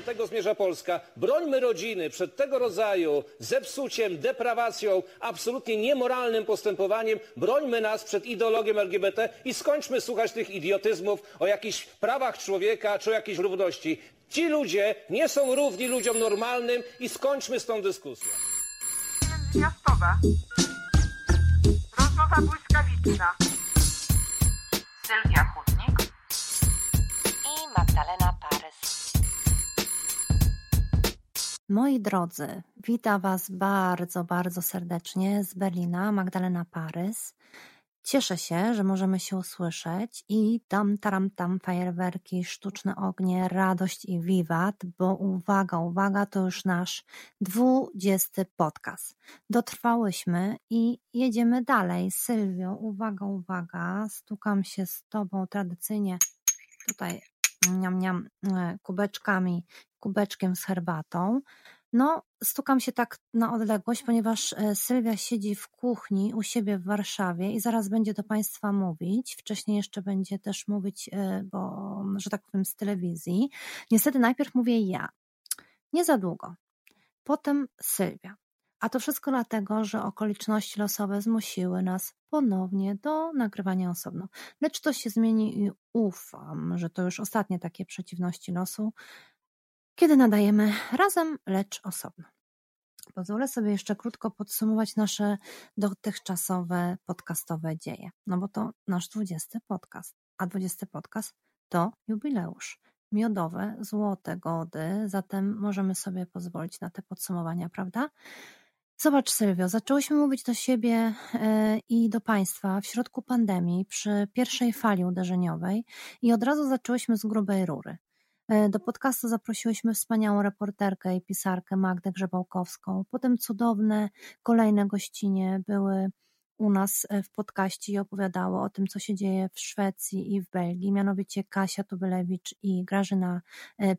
do tego zmierza Polska. Brońmy rodziny przed tego rodzaju zepsuciem, deprawacją, absolutnie niemoralnym postępowaniem. Brońmy nas przed ideologią LGBT i skończmy słuchać tych idiotyzmów o jakichś prawach człowieka czy o jakiejś równości. Ci ludzie nie są równi ludziom normalnym i skończmy z tą dyskusją. Miastowa. Rozmowa błyskawiczna. Sylwia Chudnik i Magdalena Moi drodzy, witam Was bardzo, bardzo serdecznie z Berlina, Magdalena Parys. Cieszę się, że możemy się usłyszeć i tam, taram, tam fajerwerki, sztuczne ognie, radość i wiwat, bo uwaga, uwaga, to już nasz dwudziesty podcast. Dotrwałyśmy i jedziemy dalej. Sylwio, uwaga, uwaga, stukam się z Tobą tradycyjnie tutaj niam, e, kubeczkami, kubeczkiem z herbatą. No, stukam się tak na odległość, ponieważ e, Sylwia siedzi w kuchni u siebie w Warszawie i zaraz będzie do Państwa mówić. Wcześniej jeszcze będzie też mówić, e, bo, że tak powiem, z telewizji. Niestety najpierw mówię ja. Nie za długo. Potem Sylwia. A to wszystko dlatego, że okoliczności losowe zmusiły nas ponownie do nagrywania osobno. Lecz to się zmieni i ufam, że to już ostatnie takie przeciwności losu, kiedy nadajemy razem, lecz osobno. Pozwolę sobie jeszcze krótko podsumować nasze dotychczasowe podcastowe dzieje. No bo to nasz 20 podcast, a 20 podcast to jubileusz. Miodowe, złote gody, zatem możemy sobie pozwolić na te podsumowania, prawda? Zobacz, Sylwio, zaczęłyśmy mówić do siebie e, i do Państwa w środku pandemii, przy pierwszej fali uderzeniowej i od razu zaczęłyśmy z grubej rury. E, do podcastu zaprosiłyśmy wspaniałą reporterkę i pisarkę Magdę Grzebałkowską. Potem cudowne kolejne gościnie były u nas e, w podcaście i opowiadały o tym, co się dzieje w Szwecji i w Belgii, mianowicie Kasia Tubylewicz i Grażyna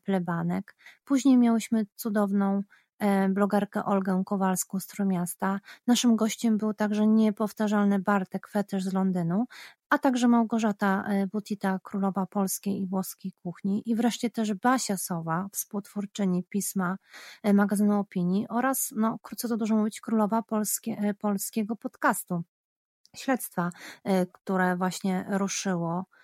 Plebanek. Później miałyśmy cudowną E, blogerkę Olgę Kowalską z Trójmiasta. Naszym gościem był także niepowtarzalny Bartek Fetysz z Londynu, a także Małgorzata e, Butita, królowa polskiej i włoskiej kuchni i wreszcie też Basia Sowa, współtwórczyni pisma e, magazynu Opinii oraz, no krótko to dużo mówić, królowa polskie, polskiego podcastu. Śledztwa, które właśnie ruszyło E,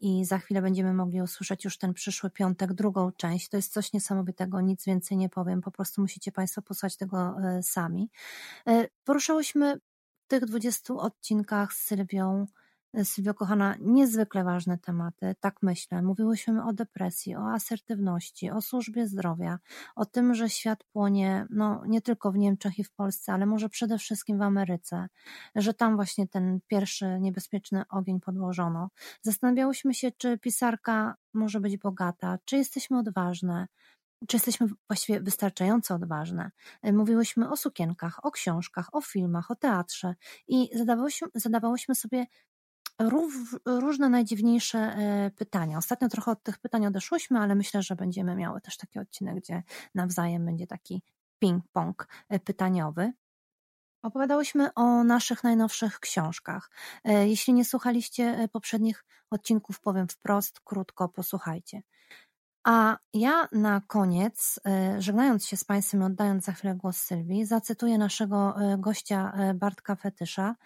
i za chwilę będziemy mogli usłyszeć już ten przyszły piątek drugą część. To jest coś niesamowitego, nic więcej nie powiem, po prostu musicie Państwo posłuchać tego e, sami. E, poruszałyśmy w tych 20 odcinkach z Sylwią Sylwio kochana, niezwykle ważne tematy, tak myślę. Mówiłyśmy o depresji, o asertywności, o służbie zdrowia, o tym, że świat płonie no, nie tylko w Niemczech i w Polsce, ale może przede wszystkim w Ameryce, że tam właśnie ten pierwszy niebezpieczny ogień podłożono. Zastanawiałyśmy się, czy pisarka może być bogata, czy jesteśmy odważne, czy jesteśmy właściwie wystarczająco odważne? Mówiłyśmy o sukienkach, o książkach, o filmach, o teatrze i zadawałyśmy, zadawałyśmy sobie różne najdziwniejsze e, pytania. Ostatnio trochę od tych pytań odeszłyśmy, ale myślę, że będziemy miały też taki odcinek, gdzie nawzajem będzie taki ping-pong e, pytaniowy. Opowiadałyśmy o naszych najnowszych książkach. E, jeśli nie słuchaliście poprzednich odcinków, powiem wprost, krótko posłuchajcie. A ja na koniec, e, żegnając się z Państwem oddając za chwilę głos Sylwii, zacytuję naszego e, gościa e, Bartka Fetysza,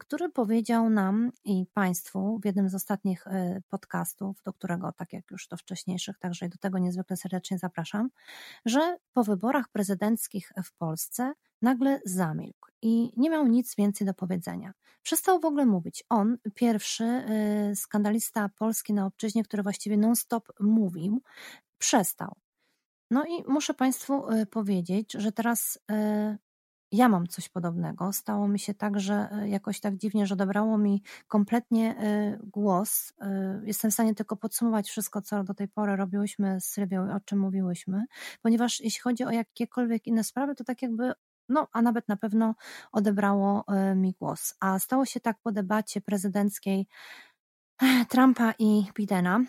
który powiedział nam i Państwu w jednym z ostatnich podcastów, do którego, tak jak już do wcześniejszych, także i do tego niezwykle serdecznie zapraszam, że po wyborach prezydenckich w Polsce nagle zamilkł i nie miał nic więcej do powiedzenia. Przestał w ogóle mówić. On, pierwszy y, skandalista polski na obczyźnie, który właściwie non-stop mówił, przestał. No i muszę Państwu y, powiedzieć, że teraz y, ja mam coś podobnego. Stało mi się tak, że jakoś tak dziwnie, że odebrało mi kompletnie głos. Jestem w stanie tylko podsumować wszystko, co do tej pory robiłyśmy z Sylwią i o czym mówiłyśmy, ponieważ jeśli chodzi o jakiekolwiek inne sprawy, to tak jakby no, a nawet na pewno odebrało e, mi głos. A stało się tak po debacie prezydenckiej e, Trumpa i Bidena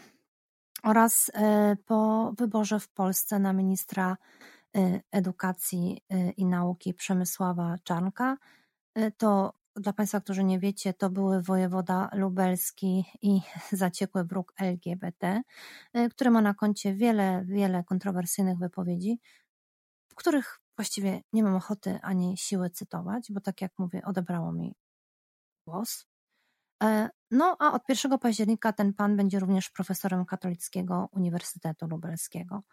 oraz e, po wyborze w Polsce na ministra edukacji i nauki Przemysława Czarnka. To dla Państwa, którzy nie wiecie, to były wojewoda lubelski i zaciekły wróg LGBT, który ma na koncie wiele, wiele kontrowersyjnych wypowiedzi, w których właściwie nie mam ochoty ani siły cytować, bo tak jak mówię, odebrało mi głos. E, No, a od 1 października ten pan będzie również profesorem Katolickiego Uniwersytetu Lubelskiego.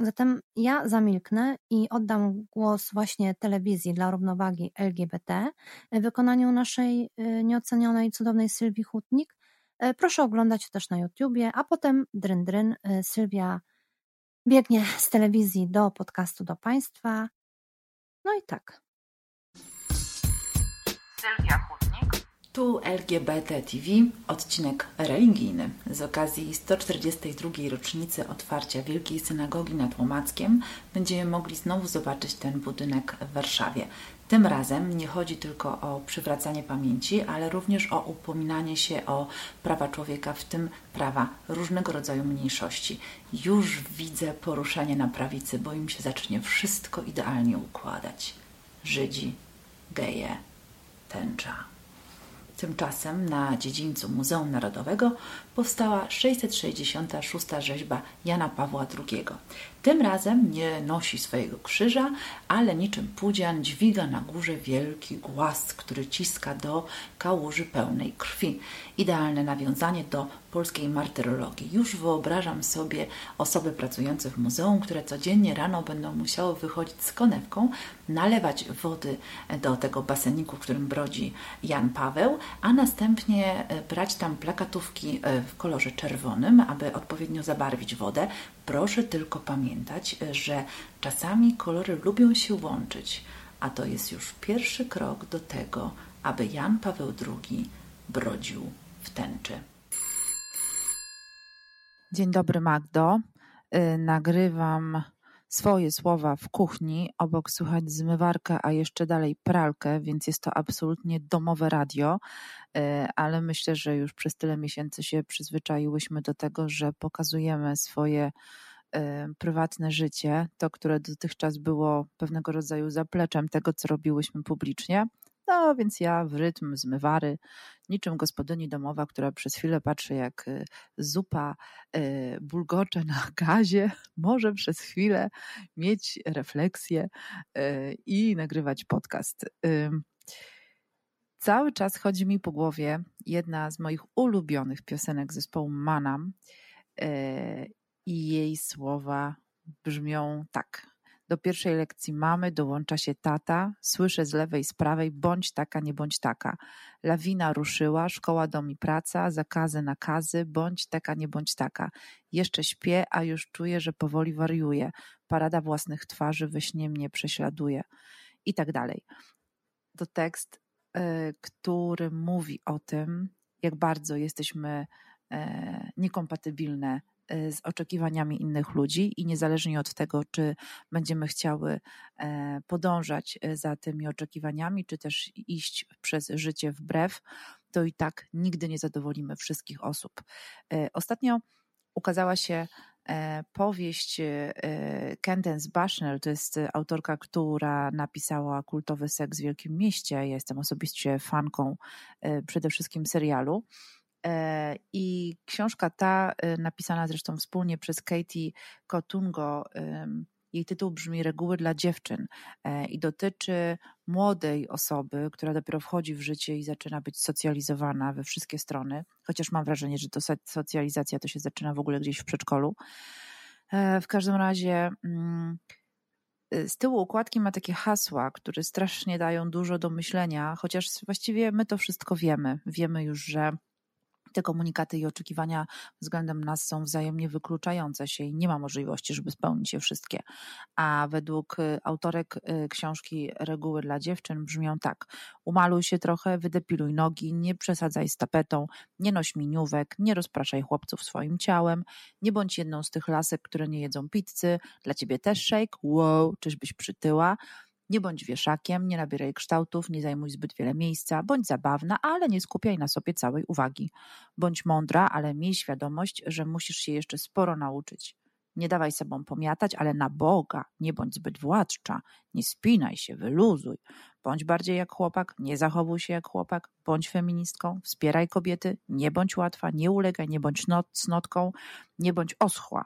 Zatem ja zamilknę i oddam głos właśnie telewizji dla równowagi LGBT w wykonaniu naszej y, nieocenionej, cudownej Sylwii Hutnik. E, Proszę oglądać też na YouTubie, a potem dryn dryn. Sylwia biegnie z telewizji do podcastu do Państwa. No i tak. Sylwia Hutnik. Tu LGBT TV, odcinek religijny. Z okazji 142. rocznicy otwarcia Wielkiej Synagogi nad Łomackiem będziemy mogli znowu zobaczyć ten budynek w Warszawie. Tym razem nie chodzi tylko o przywracanie pamięci, ale również o upominanie się o prawa człowieka, w tym prawa różnego rodzaju mniejszości. Już widzę poruszenie na prawicy, bo im się zacznie wszystko idealnie układać. Żydzi, geje, tęcza. Tymczasem na dziedzińcu Muzeum Narodowego powstała 666. rzeźba Jana Pawła II. Tym razem nie nosi swojego krzyża, ale niczym pudzian dźwiga na górze wielki głaz, który ciska do kałuży pełnej krwi. Idealne nawiązanie do polskiej martyrologii. Już wyobrażam sobie osoby pracujące w muzeum, które codziennie rano będą musiały wychodzić z konewką, nalewać wody do tego baseniku, w którym brodzi Jan Paweł, a następnie e, brać tam plakatówki e, w kolorze czerwonym, aby odpowiednio zabarwić wodę. Proszę tylko pamiętać, e, że czasami kolory lubią się łączyć, a to jest już pierwszy krok do tego, aby Jan Paweł II brodził w tęczy. Dzień dobry, Magdo. Nagrywam swoje słowa w kuchni. Obok słychać zmywarkę, a jeszcze dalej pralkę, więc jest to absolutnie domowe radio. Y, Ale myślę, że już przez tyle miesięcy się przyzwyczaiłyśmy do tego, że pokazujemy swoje y, prywatne życie, to, które dotychczas było pewnego rodzaju zapleczem tego, co robiłyśmy publicznie. No więc ja w rytm zmywary, niczym gospodyni domowa, która przez chwilę patrzy, jak y, zupa y, bulgocze na gazie, może przez chwilę mieć refleksję y, i nagrywać podcast. Cały czas chodzi mi po głowie jedna z moich ulubionych piosenek zespołu Manam i jej słowa brzmią tak. Do pierwszej lekcji mamy dołącza się tata. Słyszę z lewej, z prawej, bądź taka, nie bądź taka. Lawina ruszyła, szkoła, dom i praca, zakazy, nakazy, bądź taka, nie bądź taka. Jeszcze śpię, a już czuję, że powoli wariuję. Parada własnych twarzy we śnie mnie prześladuje. I tak dalej. To tekst, y, który mówi o tym, jak bardzo jesteśmy e, niekompatybilne e, z oczekiwaniami innych ludzi i niezależnie od tego, czy będziemy chciały e, podążać e, za tymi oczekiwaniami, czy też iść przez życie wbrew, to i tak nigdy nie zadowolimy wszystkich osób. E, Ostatnio ukazała się powieść Candace Bushnell, to jest autorka, która napisała kultowy seks w Wielkim Mieście. Ja jestem osobiście fanką przede wszystkim serialu. E, I książka ta, e, napisana zresztą wspólnie przez Katie Kotungo, jej tytuł brzmi Reguły dla dziewczyn e, i dotyczy młodej osoby, która dopiero wchodzi w życie i zaczyna być socjalizowana we wszystkie strony, chociaż mam wrażenie, że to soc- socjalizacja to się zaczyna w ogóle gdzieś w przedszkolu. W każdym razie mm, z tyłu układki ma takie hasła, które strasznie dają dużo do myślenia, chociaż właściwie my to wszystko wiemy. Wiemy już, że te komunikaty i oczekiwania względem nas są wzajemnie wykluczające się i nie ma możliwości, żeby spełnić je wszystkie. A według y, autorek y, książki Reguły dla dziewczyn brzmią tak: umaluj się trochę, wydepiluj nogi, nie przesadzaj z tapetą, nie noś miniówek, nie rozpraszaj chłopców swoim ciałem, nie bądź jedną z tych lasek, które nie jedzą pizzy, dla ciebie też shake, wow, czyżbyś przytyła. Nie bądź wieszakiem, nie nabieraj kształtów, nie zajmuj zbyt wiele miejsca, bądź zabawna, ale nie skupiaj na sobie całej uwagi. Bądź mądra, ale miej świadomość, że musisz się jeszcze sporo nauczyć. nie dawaj sobą pomiatać, ale na Boga, nie bądź zbyt władcza, nie spinaj się, wyluzuj. Bądź bardziej jak chłopak, nie zachowuj się jak chłopak, bądź feministką, wspieraj kobiety, nie bądź łatwa, nie ulegaj, nie bądź not, cnotką, nie bądź oschła.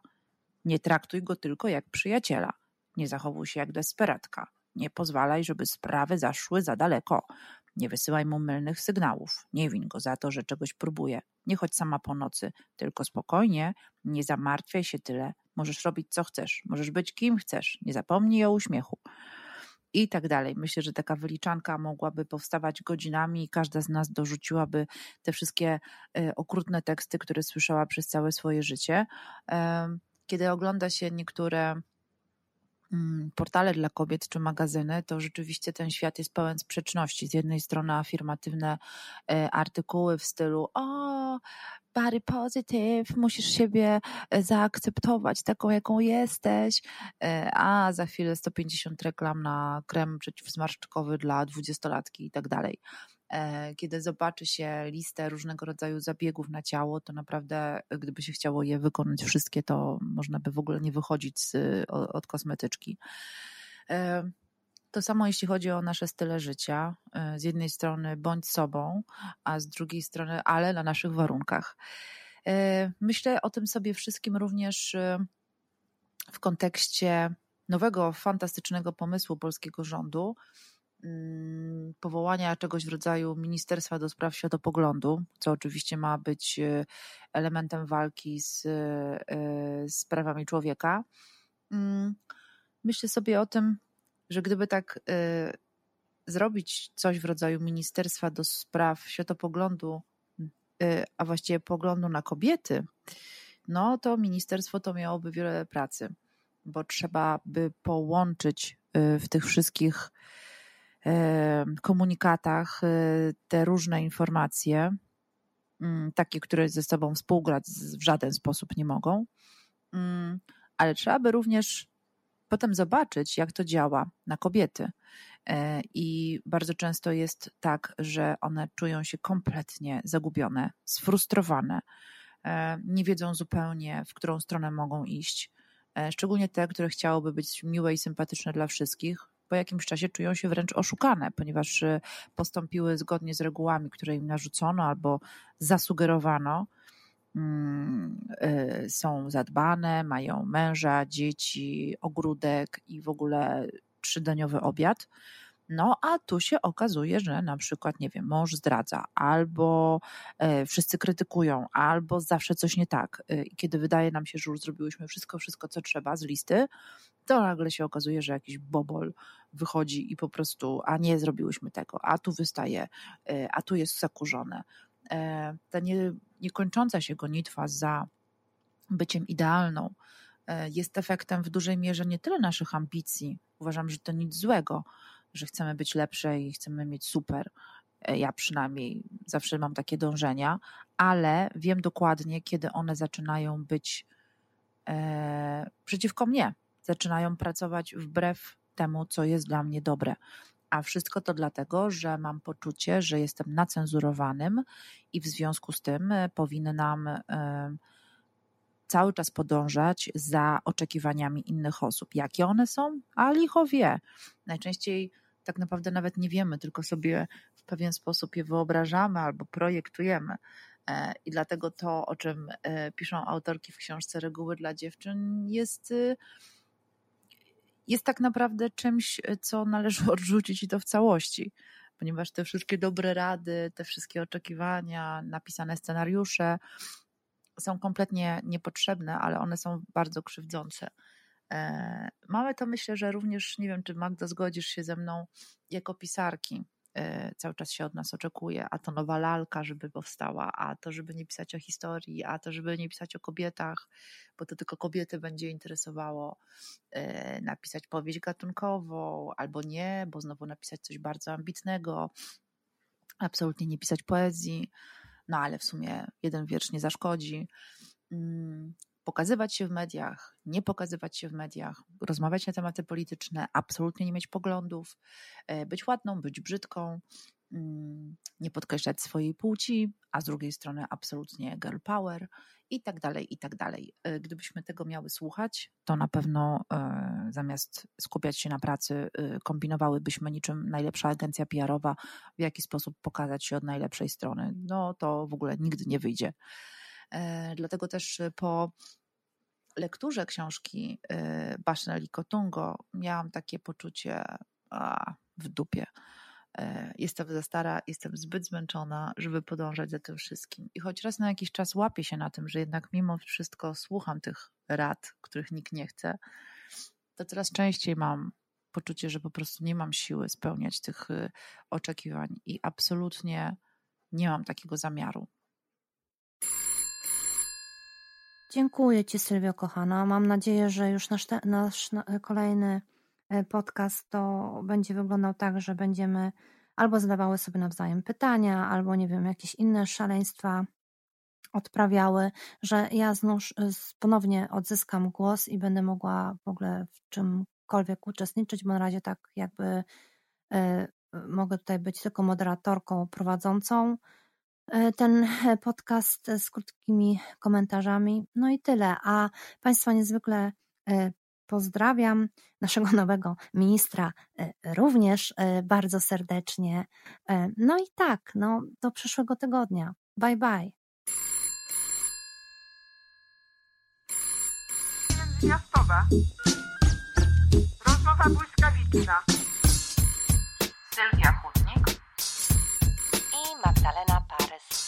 Nie traktuj go tylko jak przyjaciela. Nie zachowuj się jak desperatka. Nie pozwalaj, żeby sprawy zaszły za daleko. Nie wysyłaj mu mylnych sygnałów. Nie win go za to, że czegoś próbuje. Nie chodź sama po nocy, tylko spokojnie, nie zamartwiaj się tyle. Możesz robić co chcesz, możesz być kim chcesz. Nie zapomnij o uśmiechu. I tak dalej. Myślę, że taka wyliczanka mogłaby powstawać godzinami i każda z nas dorzuciłaby te wszystkie y, okrutne teksty, które słyszała przez całe swoje życie. Em, Kiedy ogląda się niektóre portale dla kobiet czy magazyny, to rzeczywiście ten świat jest pełen sprzeczności. Z jednej strony afirmatywne e, artykuły w stylu o, body positive, musisz siebie e, zaakceptować taką, jaką jesteś, e, a za chwilę 150 reklam na krem przeciwzmarszczkowy dla dwudziestolatki i tak dalej. E, Kiedy zobaczy się listę różnego rodzaju zabiegów na ciało, to naprawdę, gdyby się chciało je wykonać wszystkie, to można by w ogóle nie wychodzić z, od kosmetyczki. To samo jeśli chodzi o nasze style życia. E, Z jednej strony bądź sobą, a z drugiej strony ale na naszych warunkach. E, Myślę o tym sobie wszystkim również e, w kontekście nowego, fantastycznego pomysłu polskiego rządu, mm, powołania czegoś w rodzaju Ministerstwa do Spraw Światopoglądu, co oczywiście ma być elementem walki z, z prawami człowieka. Mm, Myślę sobie o tym, że gdyby tak e, zrobić coś w rodzaju Ministerstwa do Spraw Światopoglądu, e, a właściwie poglądu na kobiety, no to ministerstwo to miałoby wiele pracy, bo trzeba by połączyć e, w tych wszystkich e, komunikatach e, te różne informacje, mm, takie, które ze sobą współgrać w żaden sposób nie mogą, Mm, ale trzeba by również potem zobaczyć, jak to działa na kobiety. E, I bardzo często jest tak, że one czują się kompletnie zagubione, sfrustrowane, e, nie wiedzą zupełnie, w którą stronę mogą iść. E, Szczególnie te, które chciałyby być miłe i sympatyczne dla wszystkich, po jakimś czasie czują się wręcz oszukane, ponieważ postąpiły zgodnie z regułami, które im narzucono albo zasugerowano. Mm, e, Są zadbane, mają męża, dzieci, ogródek i w ogóle trzydaniowy obiad. No, a tu się okazuje, że na przykład, nie wiem, mąż zdradza, albo e, wszyscy krytykują, albo zawsze coś nie tak. E, kiedy wydaje nam się, że już zrobiłyśmy wszystko, wszystko, co trzeba z listy, to nagle się okazuje, że jakiś bobol wychodzi i po prostu, a nie zrobiłyśmy tego, a tu wystaje, e, a tu jest zakurzone. E, Ta nie, niekończąca się gonitwa za byciem idealną e, jest efektem w dużej mierze nie tyle naszych ambicji. Uważam, że to nic złego, że chcemy być lepsze i chcemy mieć super. E, Ja przynajmniej zawsze mam takie dążenia, ale wiem dokładnie, kiedy one zaczynają być przeciwko mnie. Zaczynają pracować wbrew temu, co jest dla mnie dobre. A wszystko to dlatego, że mam poczucie, że jestem nacenzurowanym i w związku z tym e, powinnam e, cały czas podążać za oczekiwaniami innych osób. Jakie one są? A licho wie. Najczęściej tak naprawdę nawet nie wiemy, tylko sobie w pewien sposób je wyobrażamy albo projektujemy. E, I dlatego to, o czym piszą autorki w książce Reguły dla dziewczyn, jest, jest tak naprawdę czymś, co należy odrzucić i to w całości. Ponieważ te wszystkie dobre rady, te wszystkie oczekiwania, napisane scenariusze są kompletnie niepotrzebne, ale one są bardzo krzywdzące. E, Mamy to myślę, że również, nie wiem, czy Magda zgodzisz się ze mną, jako pisarki e, cały czas się od nas oczekuje, a to nowa lalka, żeby powstała, a to, żeby nie pisać o historii, a to, żeby nie pisać o kobietach, bo to tylko kobiety będzie interesowało, e, napisać powieść gatunkową, albo nie, bo znowu napisać coś bardzo ambitnego, absolutnie nie pisać poezji, no ale w sumie jeden wiersz nie zaszkodzi. Pokazywać się w mediach, nie pokazywać się w mediach, rozmawiać na tematy polityczne, absolutnie nie mieć poglądów, e, być ładną, być brzydką, mm, nie podkreślać swojej płci, a z drugiej strony absolutnie girl power i tak dalej, i tak dalej. E, Gdybyśmy tego miały słuchać, to na pewno e, zamiast skupiać się na pracy, kombinowałybyśmy niczym najlepsza agencja PR-owa, w jaki sposób pokazać się od najlepszej strony. No to w ogóle nigdy nie wyjdzie. E, Dlatego też e, po lekturze książki e, Bashneli Kotungo miałam takie poczucie a, w dupie. E, Jestem za stara, jestem zbyt zmęczona, żeby podążać za tym wszystkim. I choć raz na jakiś czas łapię się na tym, że jednak mimo wszystko słucham tych rad, których nikt nie chce, to coraz częściej mam poczucie, że po prostu nie mam siły spełniać tych y, oczekiwań i absolutnie nie mam takiego zamiaru. Dziękuję Ci, Sylwio, kochana. Mam nadzieję, że już nasz, te, nasz na- kolejny e, podcast to będzie wyglądał tak, że będziemy albo zadawały sobie nawzajem pytania, albo nie wiem, jakieś inne szaleństwa odprawiały, że ja znów e, ponownie odzyskam głos i będę mogła w ogóle w czymkolwiek uczestniczyć, bo na razie tak jakby e, mogę tutaj być tylko moderatorką prowadzącą ten e, podcast z krótkimi komentarzami. No i tyle. A Państwa niezwykle e, pozdrawiam. Naszego nowego ministra e, również bardzo serdecznie. No i tak, no do przyszłego tygodnia. Bye bye. Międzymiastowe. Rozmowa błyskawiczna. Sylwia Magdalena Paris.